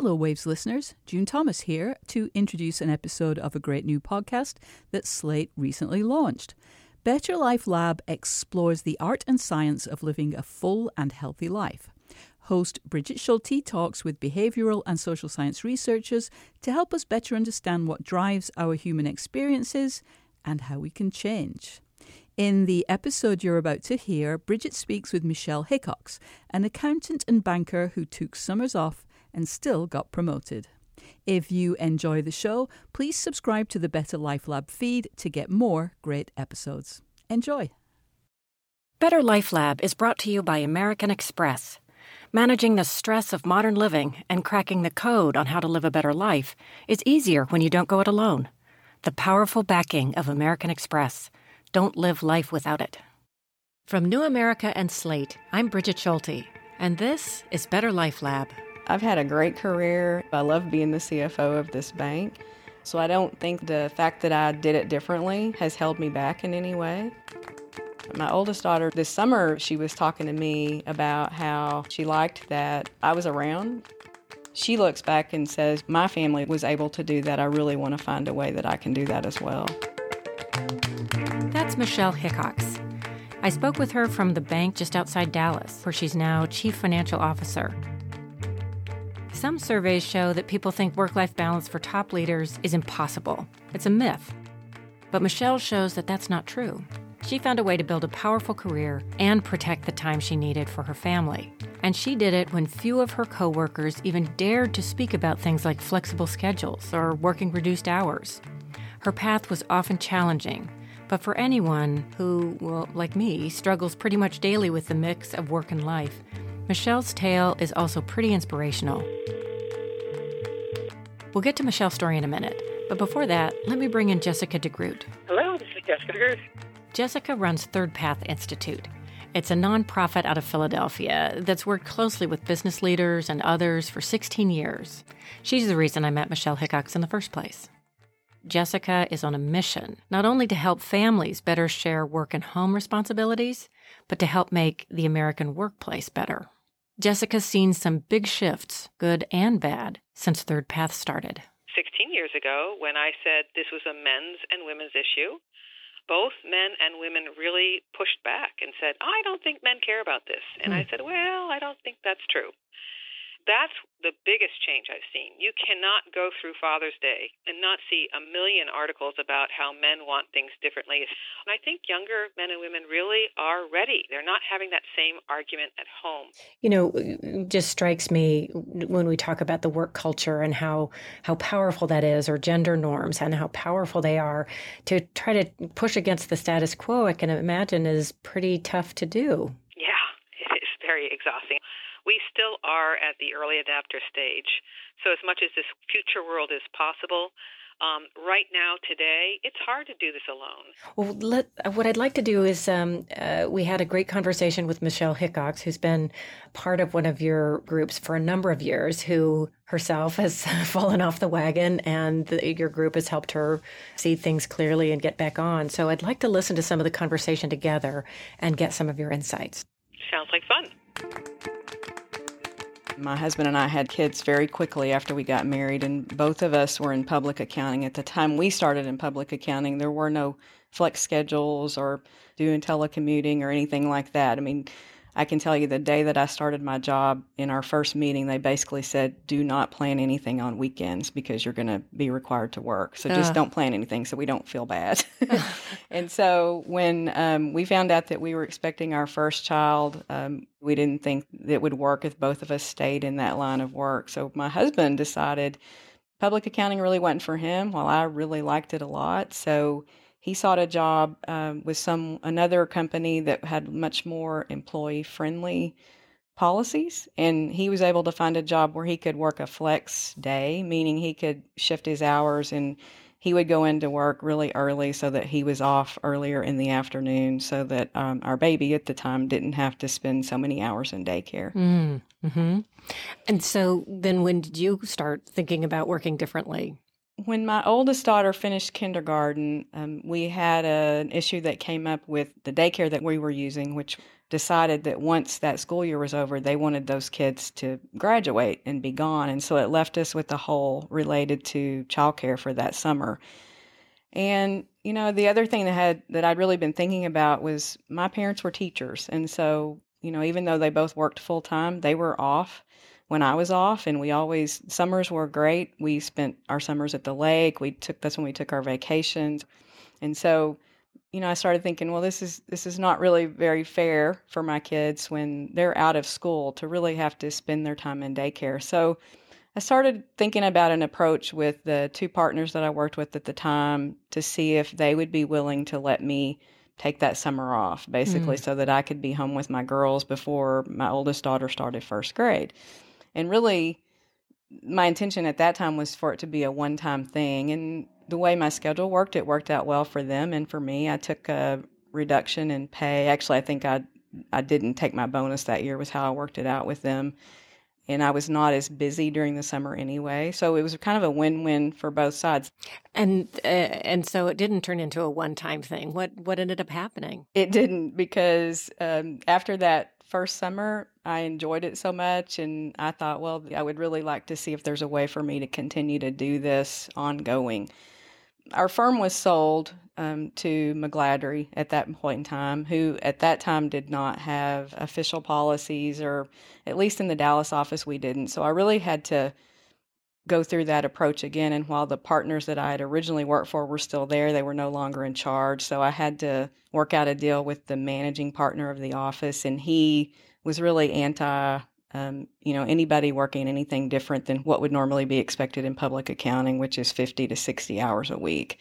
Hello, Waves listeners. June Thomas here to introduce an episode of a great new podcast that Slate recently launched. Better Life Lab explores the art and science of living a full and healthy life. Host Brigid Schulte talks with behavioral and social science researchers to help us better understand what drives our human experiences and how we can change. In the episode you're about to hear, Brigid speaks with Michelle Hickox, an accountant and banker who took summers off and still got promoted. If you enjoy the show, please subscribe to the Better Life Lab feed to get more great episodes. Enjoy. Better Life Lab is brought to you by American Express. Managing the stress of modern living and cracking the code on how to live a better life is easier when you don't go it alone. The powerful backing of American Express don't live life without it. From New America and Slate, I'm Brigid Schulte, and this is Better Life Lab. I've had a great career. I love being the CFO of this bank. So I don't think the fact that I did it differently has held me back in any way. My oldest daughter, this summer, she was talking to me about how she liked that I was around. She looks back and says, My family was able to do that. I really want to find a way that I can do that as well. That's Michelle Hickox. I spoke with her from the bank just outside Dallas, where she's now Chief Financial Officer. Some surveys show that people think work life balance for top leaders is impossible. It's a myth. But Michelle shows that that's not true. She found a way to build a powerful career and protect the time she needed for her family. And she did it when few of her coworkers even dared to speak about things like flexible schedules or working reduced hours. Her path was often challenging, but for anyone who, well, like me, struggles pretty much daily with the mix of work and life, Michelle's tale is also pretty inspirational. We'll get to Michelle's story in a minute, but before that, let me bring in Jessica DeGroot. Hello, this is Jessica DeGroot. Jessica runs Third Path Institute. It's a nonprofit out of Philadelphia that's worked closely with business leaders and others for 16 years. She's the reason I met Michelle Hickox in the first place. Jessica is on a mission not only to help families better share work and home responsibilities, but to help make the American workplace better. Jessica's seen some big shifts, good and bad, since Third Path started. 16 years ago, when I said this was a men's and women's issue, both men and women really pushed back and said, I don't think men care about this. And I hmm. said, Well, I don't think that's true. That's the biggest change I've seen. You cannot go through Father's Day and not see a million articles about how men want things differently. And I think younger men and women really are ready. They're not having that same argument at home. You know, it just strikes me when we talk about the work culture and how how powerful that is or gender norms and how powerful they are to try to push against the status quo, I can imagine is pretty tough to do. Yeah, it is very exhausting we still are at the early adapter stage. So, as much as this future world is possible, um, right now, today, it's hard to do this alone. Well, let, what I'd like to do is um, uh, we had a great conversation with Michelle Hickox, who's been part of one of your groups for a number of years, who herself has fallen off the wagon, and the, your group has helped her see things clearly and get back on. So I'd like to listen to some of the conversation together and get some of your insights. Sounds like fun. My husband and I had kids very quickly after we got married, and both of us were in public accounting. At the time we started in public accounting, there were no flex schedules or doing telecommuting or anything like that. I mean, I can tell you the day that I started my job in our first meeting, they basically said, do not plan anything on weekends because you're going to be required to work. So just uh. don't plan anything so we don't feel bad. and so when um, we found out that we were expecting our first child, um, we didn't think it would work if both of us stayed in that line of work. So my husband decided public accounting really wasn't for him while I really liked it a lot. So he sought a job um, with some another company that had much more employee friendly policies and he was able to find a job where he could work a flex day meaning he could shift his hours and he would go into work really early so that he was off earlier in the afternoon so that um, our baby at the time didn't have to spend so many hours in daycare mm-hmm. and so then when did you start thinking about working differently when my oldest daughter finished kindergarten, um, we had a, an issue that came up with the daycare that we were using, which decided that once that school year was over, they wanted those kids to graduate and be gone. And so it left us with a hole related to childcare for that summer. And you know, the other thing that had that I'd really been thinking about was my parents were teachers, and so you know, even though they both worked full time, they were off when I was off, and we always summers were great. We spent our summers at the lake. We took that's when we took our vacations, and so you know, I started thinking, well, this is this is not really very fair for my kids when they're out of school to really have to spend their time in daycare. So I started thinking about an approach with the two partners that I worked with at the time to see if they would be willing to let me take that summer off, basically, mm. so that I could be home with my girls before my oldest daughter started first grade. And really, my intention at that time was for it to be a one time thing. And the way my schedule worked, it worked out well for them and for me. I took a reduction in pay. Actually, I think I I didn't take my bonus that year was how I worked it out with them and I was not as busy during the summer anyway. So it was kind of a win-win for both sides. And uh, and so it didn't turn into a one-time thing. What what ended up happening? It didn't because um, after that first summer, I enjoyed it so much, and I thought, well, I would really like to see if there's a way for me to continue to do this ongoing. Our firm was sold um, to McGladrey at that point in time, who at that time did not have official policies, or at least in the Dallas office, we didn't. So I really had to go through that approach again. And while the partners that I had originally worked for were still there, they were no longer in charge. So I had to work out a deal with the managing partner of the office, and he was really anti. Um, you know, anybody working anything different than what would normally be expected in public accounting, which is 50 to 60 hours a week.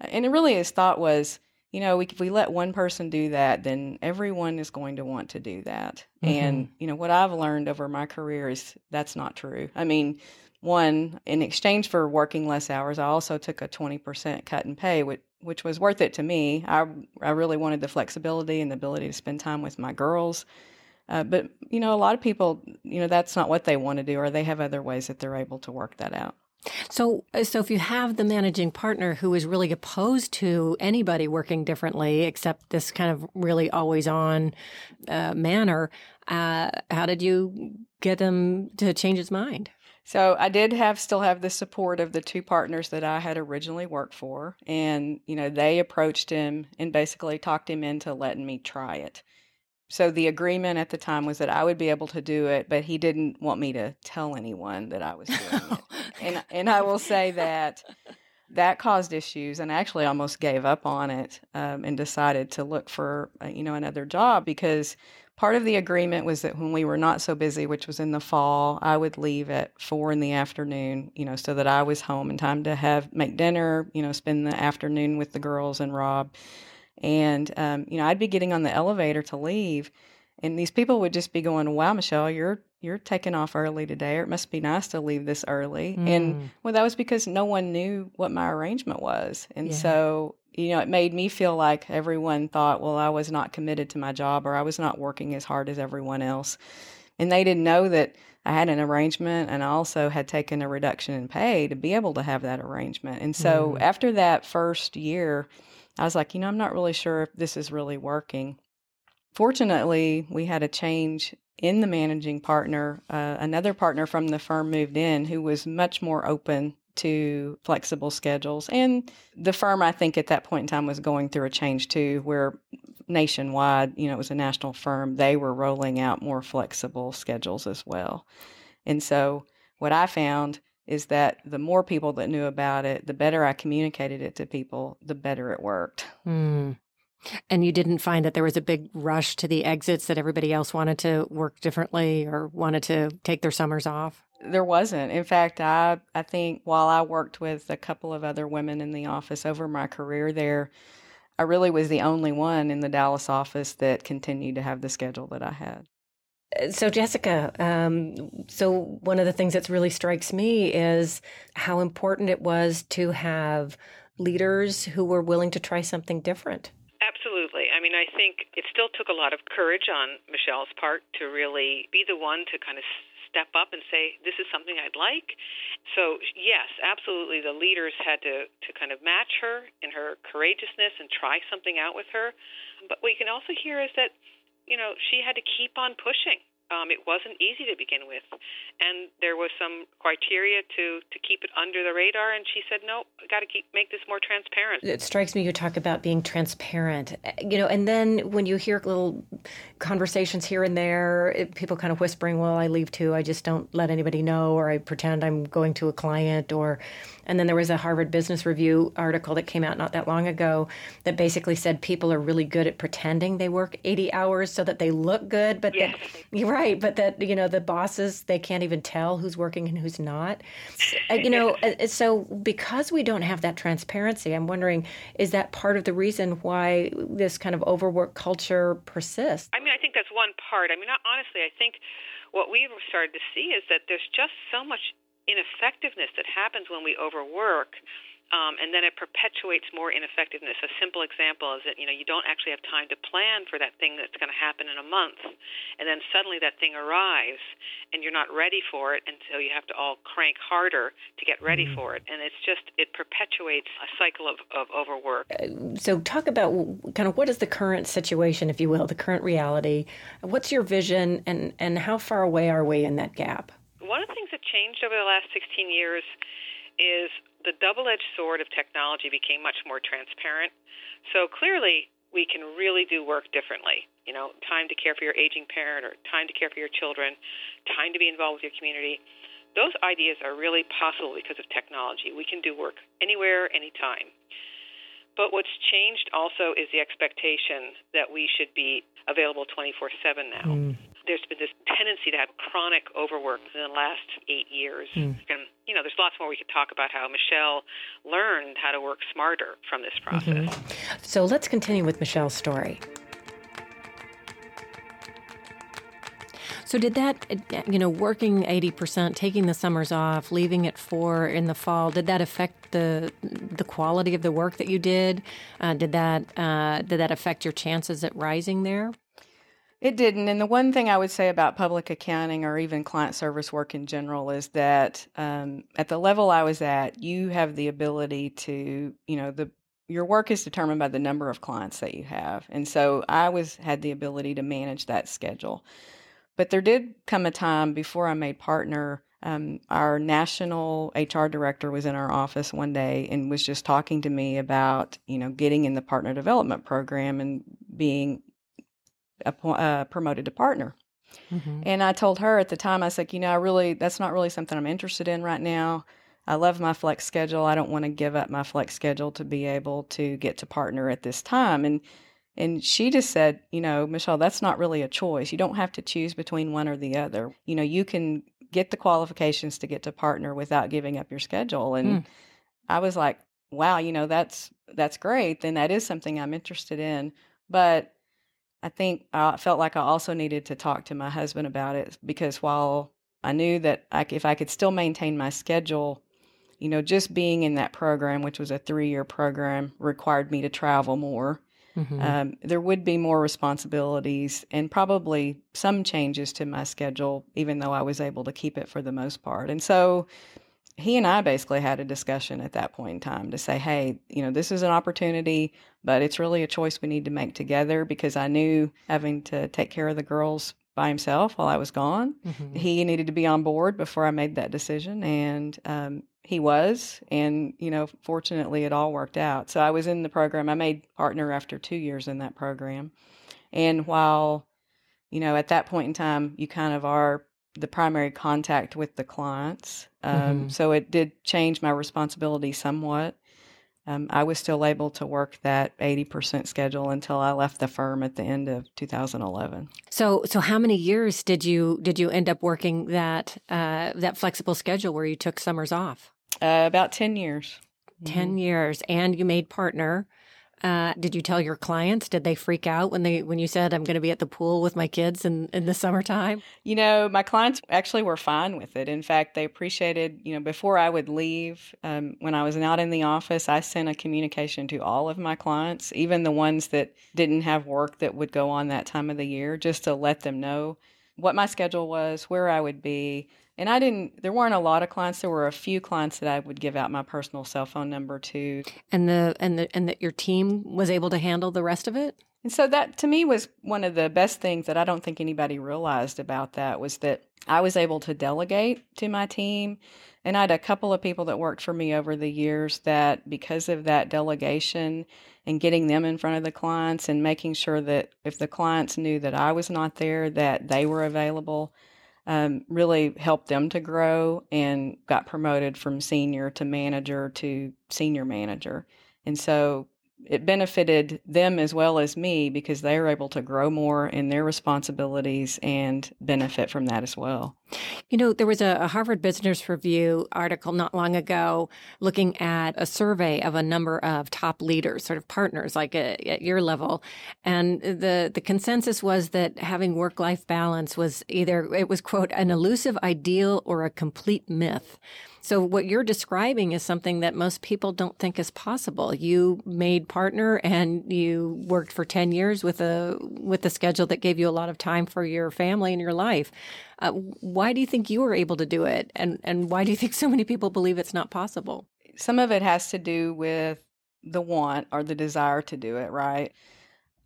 And it really his thought was, you know, we, if we let one person do that, then everyone is going to want to do that. Mm-hmm. And, you know, what I've learned over my career is that's not true. I mean, one, in exchange for working less hours, I also took a 20% cut in pay, which, which was worth it to me. I, I really wanted the flexibility and the ability to spend time with my girls. Uh, but, you know, a lot of people, you know, that's not what they want to do, or they have other ways that they're able to work that out. So, uh, so if you have the managing partner who is really opposed to anybody working differently, except this kind of really always on uh, manner, uh, how did you get him to change his mind? So I did have still have the support of the two partners that I had originally worked for, and you know they approached him and basically talked him into letting me try it. So the agreement at the time was that I would be able to do it, but he didn't want me to tell anyone that I was doing it. and and I will say that that caused issues, and I actually almost gave up on it um, and decided to look for uh, you know another job because part of the agreement was that when we were not so busy, which was in the fall, I would leave at four in the afternoon, you know, so that I was home in time to have make dinner, you know, spend the afternoon with the girls and Rob. And, um, you know, I'd be getting on the elevator to leave, and these people would just be going, "Wow, Michelle, you're you're taking off early today, or it must be nice to leave this early." Mm. And well, that was because no one knew what my arrangement was, and yeah. so you know, it made me feel like everyone thought, well, I was not committed to my job, or I was not working as hard as everyone else, and they didn't know that I had an arrangement, and I also had taken a reduction in pay to be able to have that arrangement. And so mm. after that first year I was like, you know, I'm not really sure if this is really working. Fortunately, we had a change in the managing partner. Uh, another partner from the firm moved in who was much more open to flexible schedules. And the firm, I think, at that point in time was going through a change too, where nationwide, you know, it was a national firm, they were rolling out more flexible schedules as well. And so what I found is that the more people that knew about it, the better I communicated it to people, the better it worked. Mm. And you didn't find that there was a big rush to the exits that everybody else wanted to work differently or wanted to take their summers off? There wasn't. In fact, I I think while I worked with a couple of other women in the office over my career there, I really was the only one in the Dallas office that continued to have the schedule that I had. So, Jessica, um, so one of the things that really strikes me is how important it was to have leaders who were willing to try something different. Mean, I think it still took a lot of courage on Michelle's part to really be the one to kind of step up and say, "This is something I'd like." So yes, absolutely, the leaders had to to kind of match her in her courageousness and try something out with her. But what you can also hear is that you know she had to keep on pushing um, it wasn't easy to begin with, and there was some criteria to to keep it under the radar. And she said, "No, I got to keep make this more transparent." It strikes me you talk about being transparent, you know, and then when you hear little conversations here and there, it, people kind of whispering, "Well, I leave too. I just don't let anybody know, or I pretend I'm going to a client, or." And then there was a Harvard Business Review article that came out not that long ago that basically said people are really good at pretending they work 80 hours so that they look good, but yes. that, you're right, but that you know the bosses they can't even tell who's working and who's not. Uh, you know, uh, so because we don't have that transparency, I'm wondering is that part of the reason why this kind of overwork culture persists? I mean, I think that's one part. I mean, honestly, I think what we've started to see is that there's just so much ineffectiveness that happens when we overwork um, and then it perpetuates more ineffectiveness. A simple example is that you know you don't actually have time to plan for that thing that's going to happen in a month, and then suddenly that thing arrives, and you're not ready for it until you have to all crank harder to get ready mm-hmm. for it, and it's just it perpetuates a cycle of, of overwork. Uh, so talk about kind of what is the current situation, if you will, the current reality. What's your vision, and and how far away are we in that gap? One of the things that changed over the last 16 years is the double edged sword of technology became much more transparent. So clearly, we can really do work differently. You know, time to care for your aging parent or time to care for your children, time to be involved with your community. Those ideas are really possible because of technology. We can do work anywhere, anytime. But what's changed also is the expectation that we should be available 24 7 now. Mm there's been this tendency to have chronic overwork in the last eight years. Mm. And, you know, there's lots more we could talk about how Michelle learned how to work smarter from this process. Mm-hmm. So let's continue with Michelle's story. So did that, you know, working 80%, taking the summers off, leaving at four in the fall, did that affect the the quality of the work that you did? Uh, did that uh, did that affect your chances at rising there? It didn't. And the one thing I would say about public accounting or even client service work in general is that um, at the level I was at, you have the ability to, you know, the your work is determined by the number of clients that you have. And so I was had the ability to manage that schedule. But there did come a time before I made partner. Um, our national HR director was in our office one day and was just talking to me about, you know, getting in the partner development program and being uh, promoted to partner. Mm-hmm. And I told her at the time, I said, you know, I really, that's not really something I'm interested in right now. I love my flex schedule. I don't want to give up my flex schedule to be able to get to partner at this time. And and she just said, you know, Michelle, that's not really a choice. You don't have to choose between one or the other. You know, you can get the qualifications to get to partner without giving up your schedule. And mm. I was like, wow, you know, that's that's great. Then that is something I'm interested in. But I think I felt like I also needed to talk to my husband about it because while I knew that I, if I could still maintain my schedule, you know, just being in that program, which was a three year program, required me to travel more. Mm-hmm. Um, there would be more responsibilities and probably some changes to my schedule, even though I was able to keep it for the most part. And so he and I basically had a discussion at that point in time to say, hey, you know, this is an opportunity, but it's really a choice we need to make together because I knew having to take care of the girls by himself while I was gone, mm-hmm. he needed to be on board before I made that decision. And um, he was. And, you know, fortunately, it all worked out. So I was in the program. I made partner after two years in that program. And while, you know, at that point in time, you kind of are the primary contact with the clients. Um, mm-hmm. So it did change my responsibility somewhat. Um, I was still able to work that 80% schedule until I left the firm at the end of 2011. So, so how many years did you did you end up working that uh, that flexible schedule where you took summers off? Uh, about 10 years. 10 mm-hmm. years, and you made partner. Uh, did you tell your clients? Did they freak out when they when you said I'm going to be at the pool with my kids in in the summertime? You know, my clients actually were fine with it. In fact, they appreciated. You know, before I would leave, um, when I was not in the office, I sent a communication to all of my clients, even the ones that didn't have work that would go on that time of the year, just to let them know what my schedule was, where I would be. And I didn't, there weren't a lot of clients. There were a few clients that I would give out my personal cell phone number to. And the, and the, and that your team was able to handle the rest of it? And so that to me was one of the best things that I don't think anybody realized about that was that I was able to delegate to my team. And I had a couple of people that worked for me over the years that because of that delegation and getting them in front of the clients and making sure that if the clients knew that I was not there, that they were available, um, really helped them to grow and got promoted from senior to manager to senior manager. And so it benefited them as well as me because they were able to grow more in their responsibilities and benefit from that as well. You know, there was a, Harvard Business Review article not long ago looking at a survey of a number of top leaders, sort of partners like a, uh, at your level, and the the consensus was that having work life balance was either it was quote an elusive ideal or a complete myth. So what you're describing is something that most people don't think is possible. You made partner and you worked for 10 years with a with a schedule that gave you a lot of time for your family and your life. Uh, why do you think you were able to do it and and why do you think so many people believe it's not possible? Some of it has to do with the want or the desire to do it, right?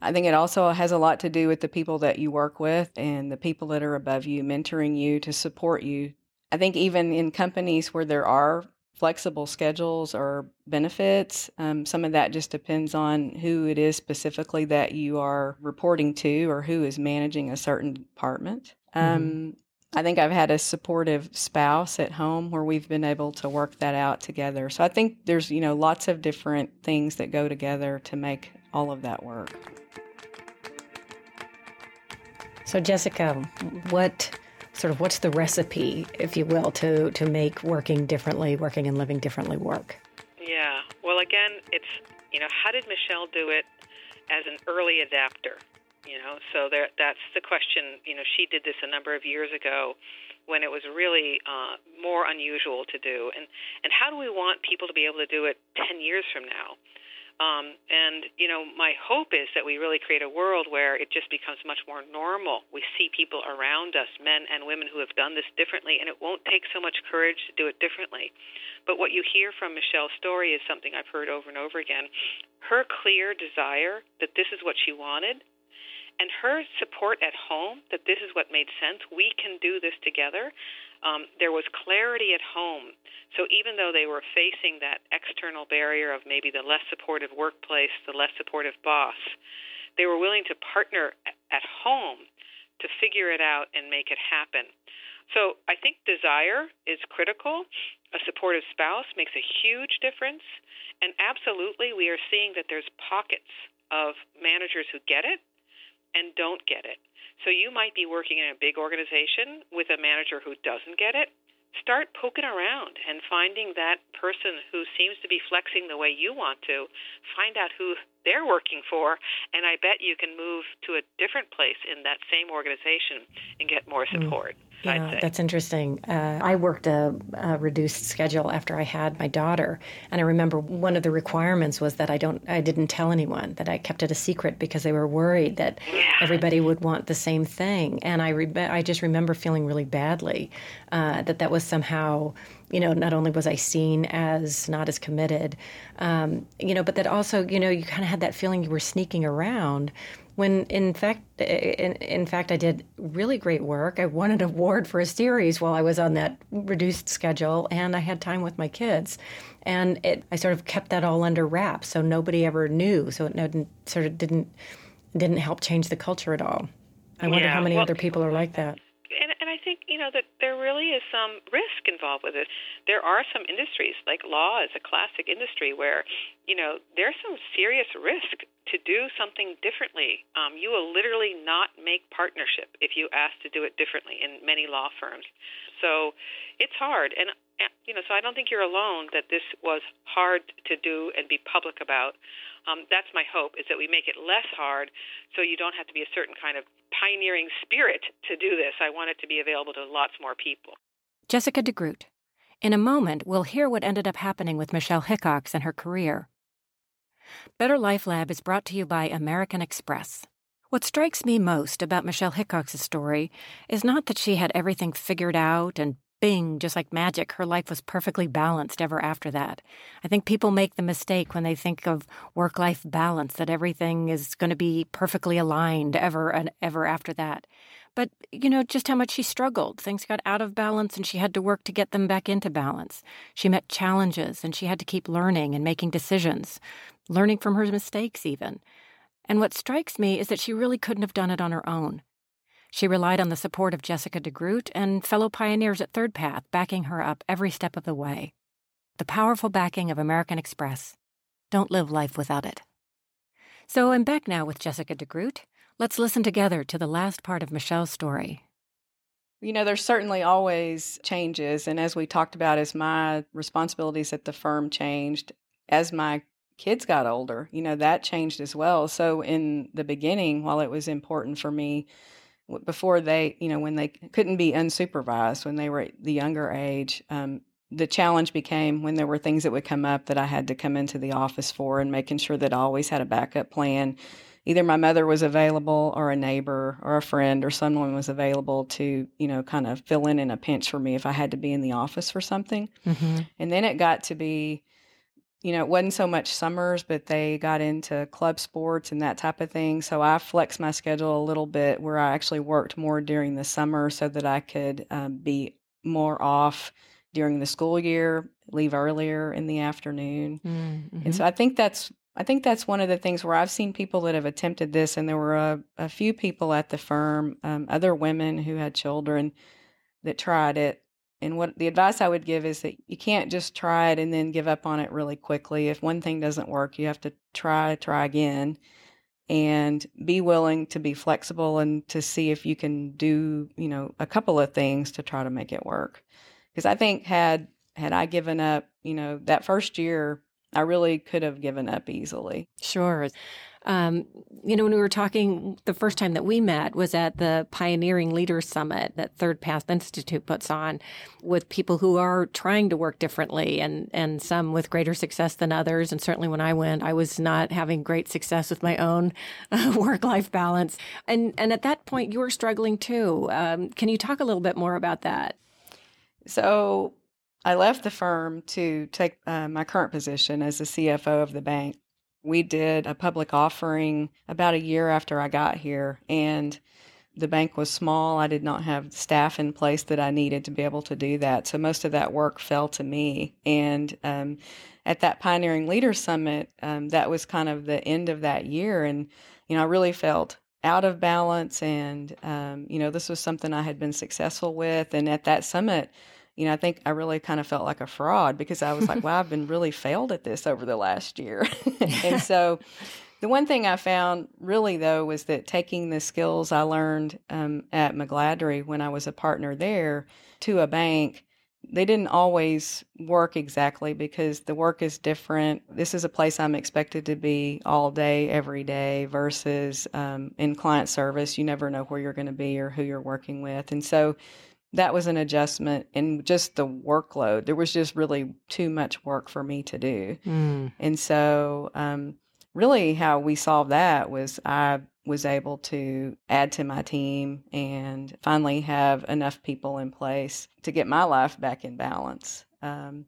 I think it also has a lot to do with the people that you work with and the people that are above you, mentoring you to support you I think even in companies where there are flexible schedules or benefits, um, some of that just depends on who it is specifically that you are reporting to or who is managing a certain department. Mm-hmm. Um, I think I've had a supportive spouse at home where we've been able to work that out together. So I think there's, you know, lots of different things that go together to make all of that work. So Jessica, what sort of what's the recipe, if you will, to to make working differently, working and living differently work? Yeah. Well, again, it's you know, how did Michelle do it as an early adapter? You know, so there, that's the question. You know, she did this a number of years ago when it was really uh, more unusual to do, and and how do we want people to be able to do it ten years from now? Um, and, you know, my hope is that we really create a world where it just becomes much more normal. We see people around us, men and women, who have done this differently, and it won't take so much courage to do it differently. But what you hear from Michelle's story is something I've heard over and over again. Her clear desire that this is what she wanted, and her support at home that this is what made sense. We can do this together um, there was clarity at home. So even though they were facing that external barrier of maybe the less supportive workplace, the less supportive boss, they were willing to partner at home to figure it out and make it happen. So I think desire is critical. A supportive spouse makes a huge difference. And absolutely, we are seeing that there's pockets of managers who get it and don't get it. So you might be working in a big organization with a manager who doesn't get it. Start poking around and finding that person who seems to be flexing the way you want to. Find out who they're working for, and I bet you can move to a different place in that same organization and get more hmm. support. Mm. Yeah, that's interesting. Uh, I worked a, a, reduced schedule after I had my daughter, and I remember one of the requirements was that I don't, I didn't tell anyone that I kept it a secret because they were worried that yeah. everybody would want the same thing. And I, re- I just remember feeling really badly uh, that that was somehow, you know, not only was I seen as not as committed, um, you know, but that also, you know, you kind of had that feeling you were sneaking around when in fact in, in, fact I did really great work. I won an award for a series while I was on that reduced schedule and I had time with my kids. And it I sort of kept that all under wraps so nobody ever knew. So it sort of didn't didn't help change the culture at all. I wonder yeah, how many well, other people are like that. And, and I think you know that there really is some risk involved with it. There are some industries, like law is a classic industry, where you know there's some serious risk to do something differently. Um, you will literally not make partnership if you ask to do it differently in many law firms. So it's hard, and you know, so I don't think you're alone that this was hard to do and be public about. Um, that's my hope is that we make it less hard, so you don't have to be a certain kind of pioneering spirit to do this. I want it to be available to lots more people. Jessica DeGroot. In a moment, we'll hear what ended up happening with Michelle Hickox and her career. Better Life Lab is brought to you by American Express. What strikes me most about Michelle Hickox's story is not that she had everything figured out and bing, just like magic, her life was perfectly balanced ever after that. I think people make the mistake when they think of work life balance that everything is going to be perfectly aligned ever and ever after that. But, you know, just how much she struggled. Things got out of balance and she had to work to get them back into balance. She met challenges and she had to keep learning and making decisions, learning from her mistakes, even. And what strikes me is that she really couldn't have done it on her own. She relied on the support of Jessica DeGroot and fellow pioneers at Third Path backing her up every step of the way. The powerful backing of American Express. Don't live life without it. So I'm back now with Jessica DeGroot. Let's listen together to the last part of Michelle's story. You know, there's certainly always changes. And as we talked about, as my responsibilities at the firm changed, as my kids got older, you know, that changed as well. So in the beginning, while it was important for me, before they, you know, when they couldn't be unsupervised, when they were at the younger age, um, the challenge became when there were things that would come up that I had to come into the office for and making sure that I always had a backup plan either my mother was available or a neighbor or a friend or someone was available to, you know, kind of fill in in a pinch for me if I had to be in the office for something. Mm-hmm. And then it got to be, you know, it wasn't so much summers, but they got into club sports and that type of thing. So I flexed my schedule a little bit where I actually worked more during the summer so that I could um, be more off during the school year, leave earlier in the afternoon. Mm-hmm. And so I think that's I think that's one of the things where I've seen people that have attempted this, and there were a, a few people at the firm, um, other women who had children that tried it. And what the advice I would give is that you can't just try it and then give up on it really quickly. If one thing doesn't work, you have to try, try again, and be willing to be flexible and to see if you can do, you know, a couple of things to try to make it work. Because I think had had I given up, you know, that first year I really could have given up easily. Sure. Um, you know, when we were talking the first time that we met was at the Pioneering Leaders Summit that Third Path Institute puts on with people who are trying to work differently and, and some with greater success than others. And certainly when I went, I was not having great success with my own uh, work life balance. And, and at that point, you were struggling too. Um, can you talk a little bit more about that? So I left the firm to take uh, my current position as the CFO of the bank. We did a public offering about a year after I got here, and the bank was small. I did not have staff in place that I needed to be able to do that. So most of that work fell to me. And um, at that Pioneering Leader Summit, um, that was kind of the end of that year. And, you know, I really felt out of balance. And, um, you know, this was something I had been successful with. And at that summit, you know, I think I really kind of felt like a fraud because I was like, wow, I've been really failed at this over the last year. and so the one thing I found really, though, was that taking the skills I learned um, at McGladrey when I was a partner there to a bank, they didn't always work exactly because the work is different. This is a place I'm expected to be all day, every day, versus um, in client service. You never know where you're going to be or who you're working with. And so that was an adjustment and just the workload. There was just really too much work for me to do. Mm. And so, um, really, how we solved that was I was able to add to my team and finally have enough people in place to get my life back in balance. Um,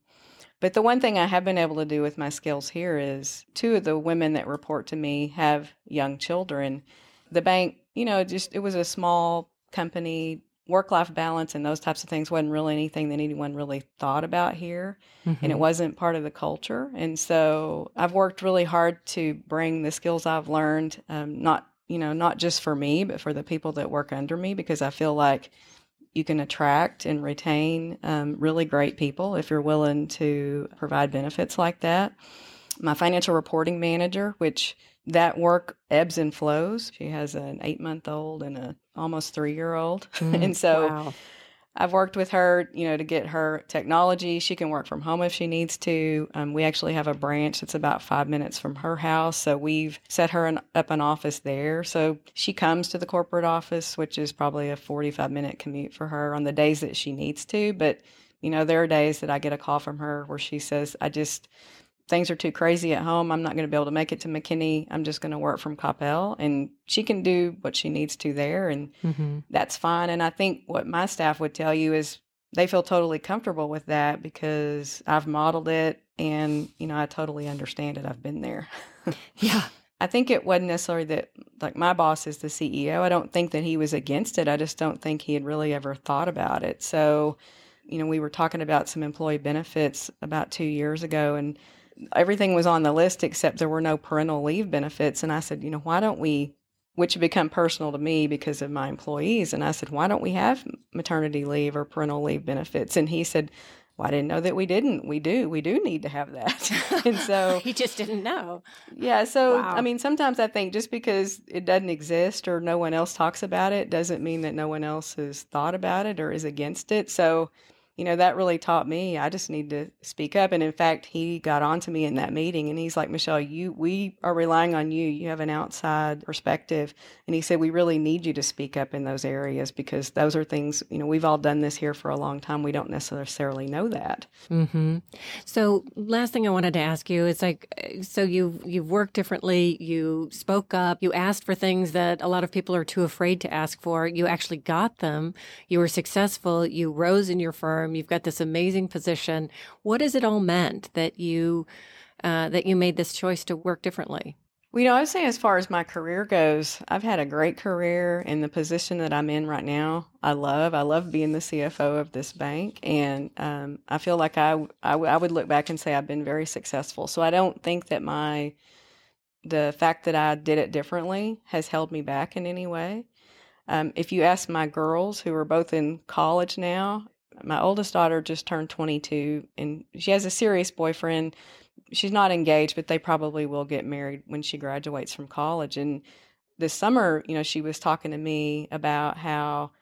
but the one thing I have been able to do with my skills here is two of the women that report to me have young children. The bank, you know, just it was a small company work life balance and those types of things wasn't really anything that anyone really thought about here. Mm-hmm. And it mm-hmm. wasn't part of the culture. And so I've worked really hard to bring the skills I've learned, um, not, you know, not just for me, but for the people that work under me, because I feel like you can attract and retain um, really great people if you're willing to provide benefits like that. My financial reporting manager, which that work ebbs and flows. She has an eight month old and a almost three year old. Mm, and so wow. I've worked with her, you know, to get her technology. She can work from home if she needs to. Um, we actually have a branch that's about five minutes from her house. So we've set her an, up an office there. So she comes to the corporate office, which is probably a 45 minute commute for her on the days that she needs to. But, you know, there are days that I get a call from her where she says, I just, things are too crazy at home. I'm not going to be able to make it to McKinney. I'm just going to work from Coppell. And she can do what she needs to there. And mm-hmm. that's fine. And I think what my staff would tell you is they feel totally comfortable with that because I've modeled it and, you know, I totally understand it. I've been there. yeah. I think it wasn't necessarily that, like, my boss is the CEO. I don't think that he was against it. I just don't think he had really ever thought about it. So, you know, we were talking about some employee benefits about two years ago, and everything was on the list except there were no parental leave benefits. And I said, you know, why don't we, which had become personal to me because of my employees. And I said, why don't we have maternity leave or parental leave benefits? And he said, well, I didn't know that we didn't. We do. We do need to have that. and so he just didn't know. Yeah. So, wow. I mean, sometimes I think just because it doesn't exist or no one else talks about it doesn't mean that no one else has thought about it or is against it. So, you know, that really taught me I just need to speak up. And in fact, he got on to me in that meeting and he's like, Michelle, you we are relying on you. You have an outside perspective. And he said, We really need you to speak up in those areas because those are things, you know, we've all done this here for a long time. We don't necessarily know that. Mm-hmm. So last thing I wanted to ask you is like so you you've worked differently, you spoke up, you asked for things that a lot of people are too afraid to ask for. You actually got them. You were successful, you rose in your firm firm. You've got this amazing position. What has it all meant that you uh, that you made this choice to work differently? You know, I would say as far as my career goes, I've had a great career in the position that I'm in right now. I love, I love being the CFO of this bank, and um, I feel like I, I, I would look back and say I've been very successful. So I don't think that my the fact that I did it differently has held me back in any way. Um, if you ask my girls who are both in college now, my oldest daughter just turned 22 and she has a serious boyfriend. She's not engaged, but they probably will get married when she graduates from college. And this summer, you know, she was talking to me about how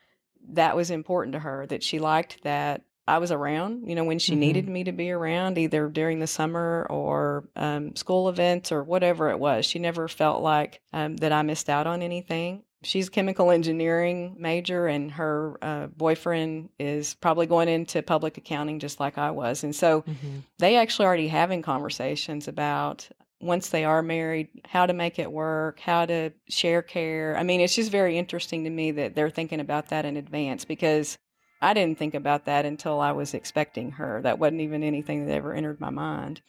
that was important to her, that she liked that I was around, you know, when she mm-hmm. needed me to be around, either during the summer or um, school events or whatever it was. She never felt like um, that I missed out on anything she's chemical engineering major and her uh, boyfriend is probably going into public accounting just like i was. And so mm-hmm. they actually already having conversations about once they are married how to make it work how to share care. I mean it's just very interesting to me that they're thinking about that in advance because i didn't think about that until i was expecting her. That wasn't even anything that ever entered my mind.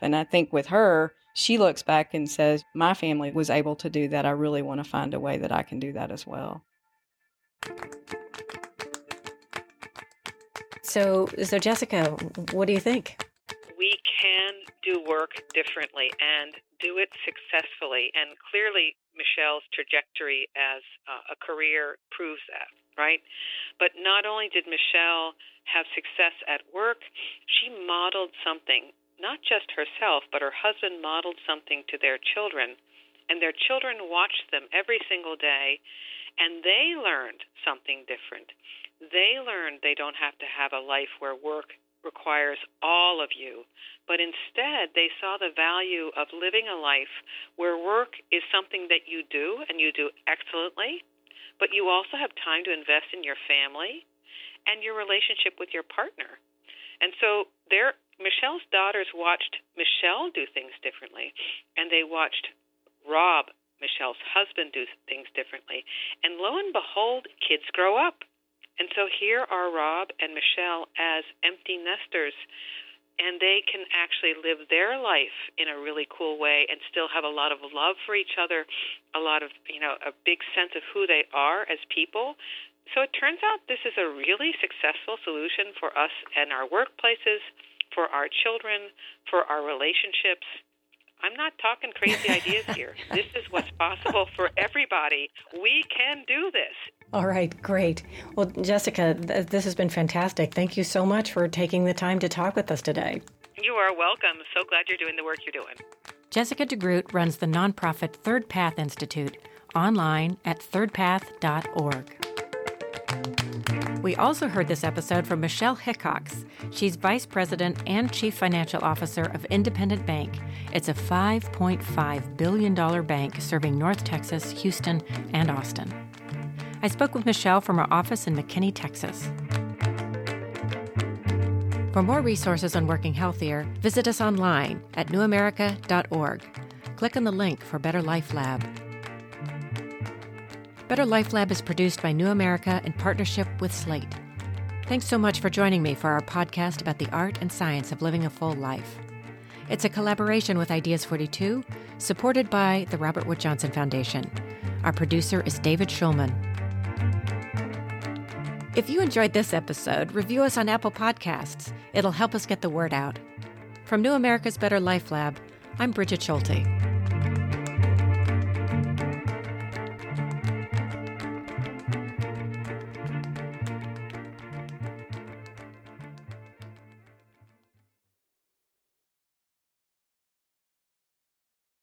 And i think with her she looks back and says, My family was able to do that. I really want to find a way that I can do that as well. So, so Jessica, what do you think? We can do work differently and do it successfully. And clearly, Michelle's trajectory as a career proves that, right? But not only did Michelle have success at work, she modeled something not just herself, but her husband modeled something to their children, and their children watched them every single day, and they learned something different. They learned they don't have to have a life where work requires all of you, but instead they saw the value of living a life where work is something that you do and you do excellently, but you also have time to invest in your family and your relationship with your partner. And so their Michelle's daughters watched Michelle do things differently, and they watched Rob, Michelle's husband, do things differently. And lo and behold, kids grow up. And so here are Rob and Michelle as empty nesters, and they can actually live their life in a really cool way and still have a lot of love for each other, a lot of, you know, a big sense of who they are as people. So it turns out this is a really successful solution for us and our workplaces for our children, for our relationships. I'm not talking crazy ideas here. This is what's possible for everybody. We can do this. All right, great. Well, Jessica, th- this has been fantastic. Thank you so much for taking the time to talk with us today. You are welcome. So glad you're doing the work you're doing. Jessica DeGroot runs the nonprofit Third Path Institute online at thirdpath.org. We also heard this episode from Michelle Hickox. She's Vice President and Chief Financial Officer of Independent Bank. It's a $5.5 billion bank serving North Texas, Houston, and Austin. I spoke with Michelle from her office in McKinney, Texas. For more resources on working healthier, visit us online at newamerica.org. Click on the link for Better Life Lab. Better Life Lab is produced by New America in partnership with Slate. Thanks so much for joining me for our podcast about the art and science of living a full life. It's a collaboration with Ideas 42, supported by the Robert Wood Johnson Foundation. Our producer is David Schulman. If you enjoyed this episode, review us on Apple Podcasts. It'll help us get the word out. From New America's Better Life Lab, I'm Brigid Schulte.